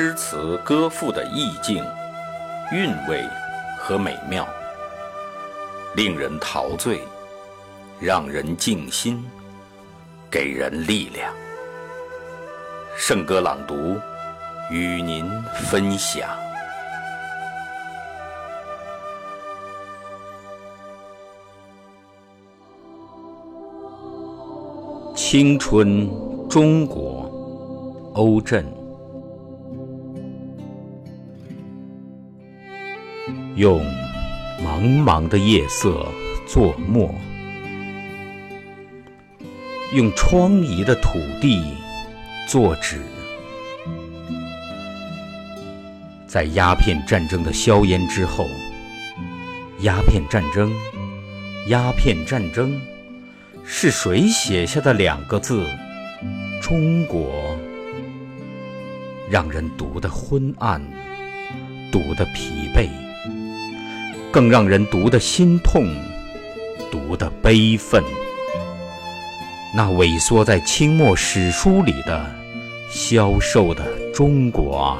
诗词歌赋的意境、韵味和美妙，令人陶醉，让人静心，给人力量。圣歌朗读与您分享。青春中国，欧震。用茫茫的夜色作墨，用疮痍的土地作纸，在鸦片战争的硝烟之后，鸦片战争，鸦片战争，是谁写下的两个字“中国”？让人读得昏暗，读得疲惫。更让人读得心痛，读得悲愤。那萎缩在清末史书里的消瘦的中国啊，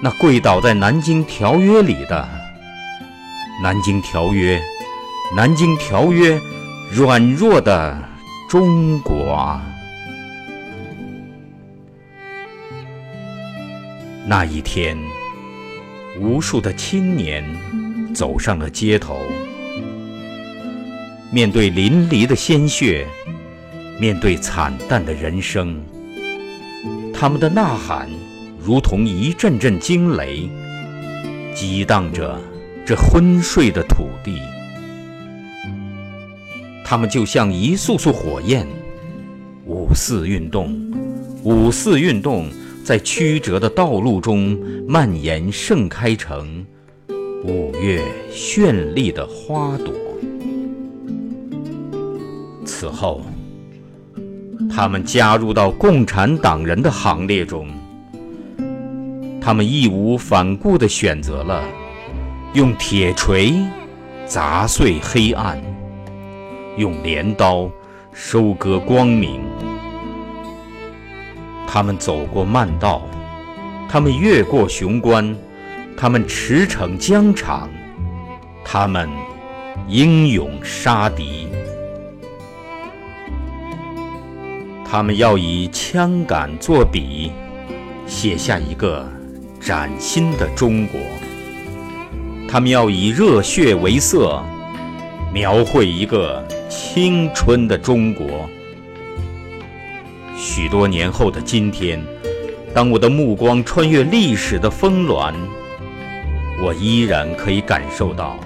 那跪倒在南京条约里的南京条约，南京条约软弱的中国啊，那一天。无数的青年走上了街头，面对淋漓的鲜血，面对惨淡的人生，他们的呐喊如同一阵阵惊雷，激荡着这昏睡的土地。他们就像一束束火焰，五四运动，五四运动。在曲折的道路中蔓延盛开成五月绚丽的花朵。此后，他们加入到共产党人的行列中。他们义无反顾地选择了用铁锤砸碎黑暗，用镰刀收割光明。他们走过漫道，他们越过雄关，他们驰骋疆场，他们英勇杀敌。他们要以枪杆作笔，写下一个崭新的中国；他们要以热血为色，描绘一个青春的中国。许多年后的今天，当我的目光穿越历史的峰峦，我依然可以感受到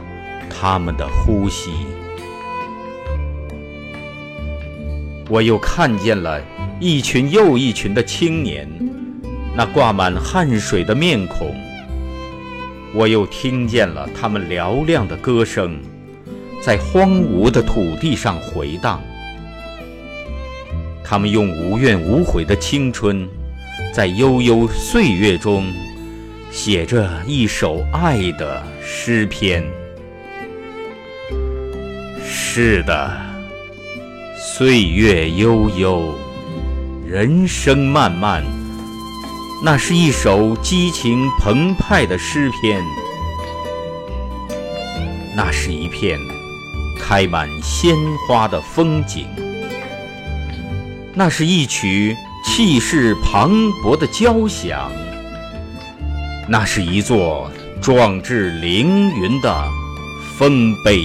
他们的呼吸。我又看见了一群又一群的青年，那挂满汗水的面孔；我又听见了他们嘹亮的歌声，在荒芜的土地上回荡。他们用无怨无悔的青春，在悠悠岁月中写着一首爱的诗篇。是的，岁月悠悠，人生漫漫，那是一首激情澎湃的诗篇，那是一片开满鲜花的风景。那是一曲气势磅礴的交响，那是一座壮志凌云的丰碑。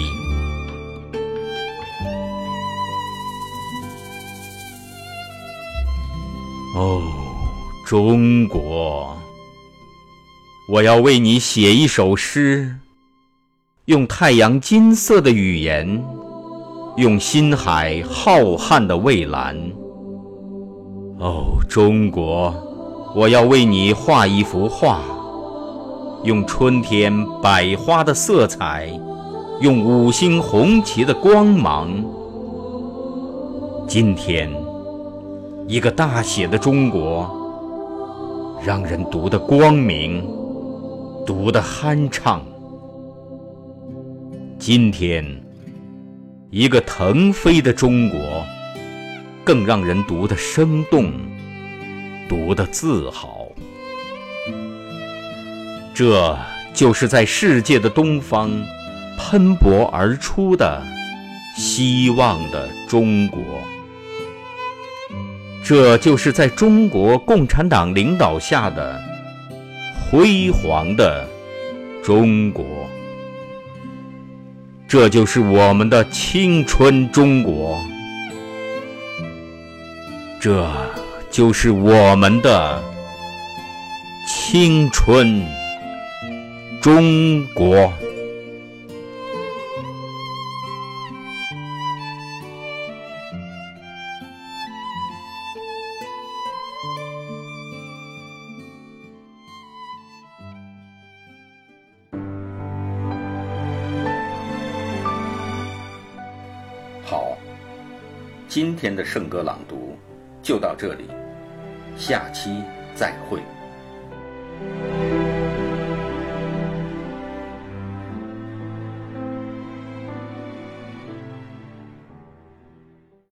哦，中国，我要为你写一首诗，用太阳金色的语言，用心海浩瀚的蔚蓝。哦，中国，我要为你画一幅画，用春天百花的色彩，用五星红旗的光芒。今天，一个大写的中国，让人读得光明，读得酣畅。今天，一个腾飞的中国。更让人读得生动，读得自豪。这就是在世界的东方喷薄而出的希望的中国，这就是在中国共产党领导下的辉煌的中国，这就是我们的青春中国，这就是我们的青春。中国。好，今天的圣歌朗读就到这里，下期再会。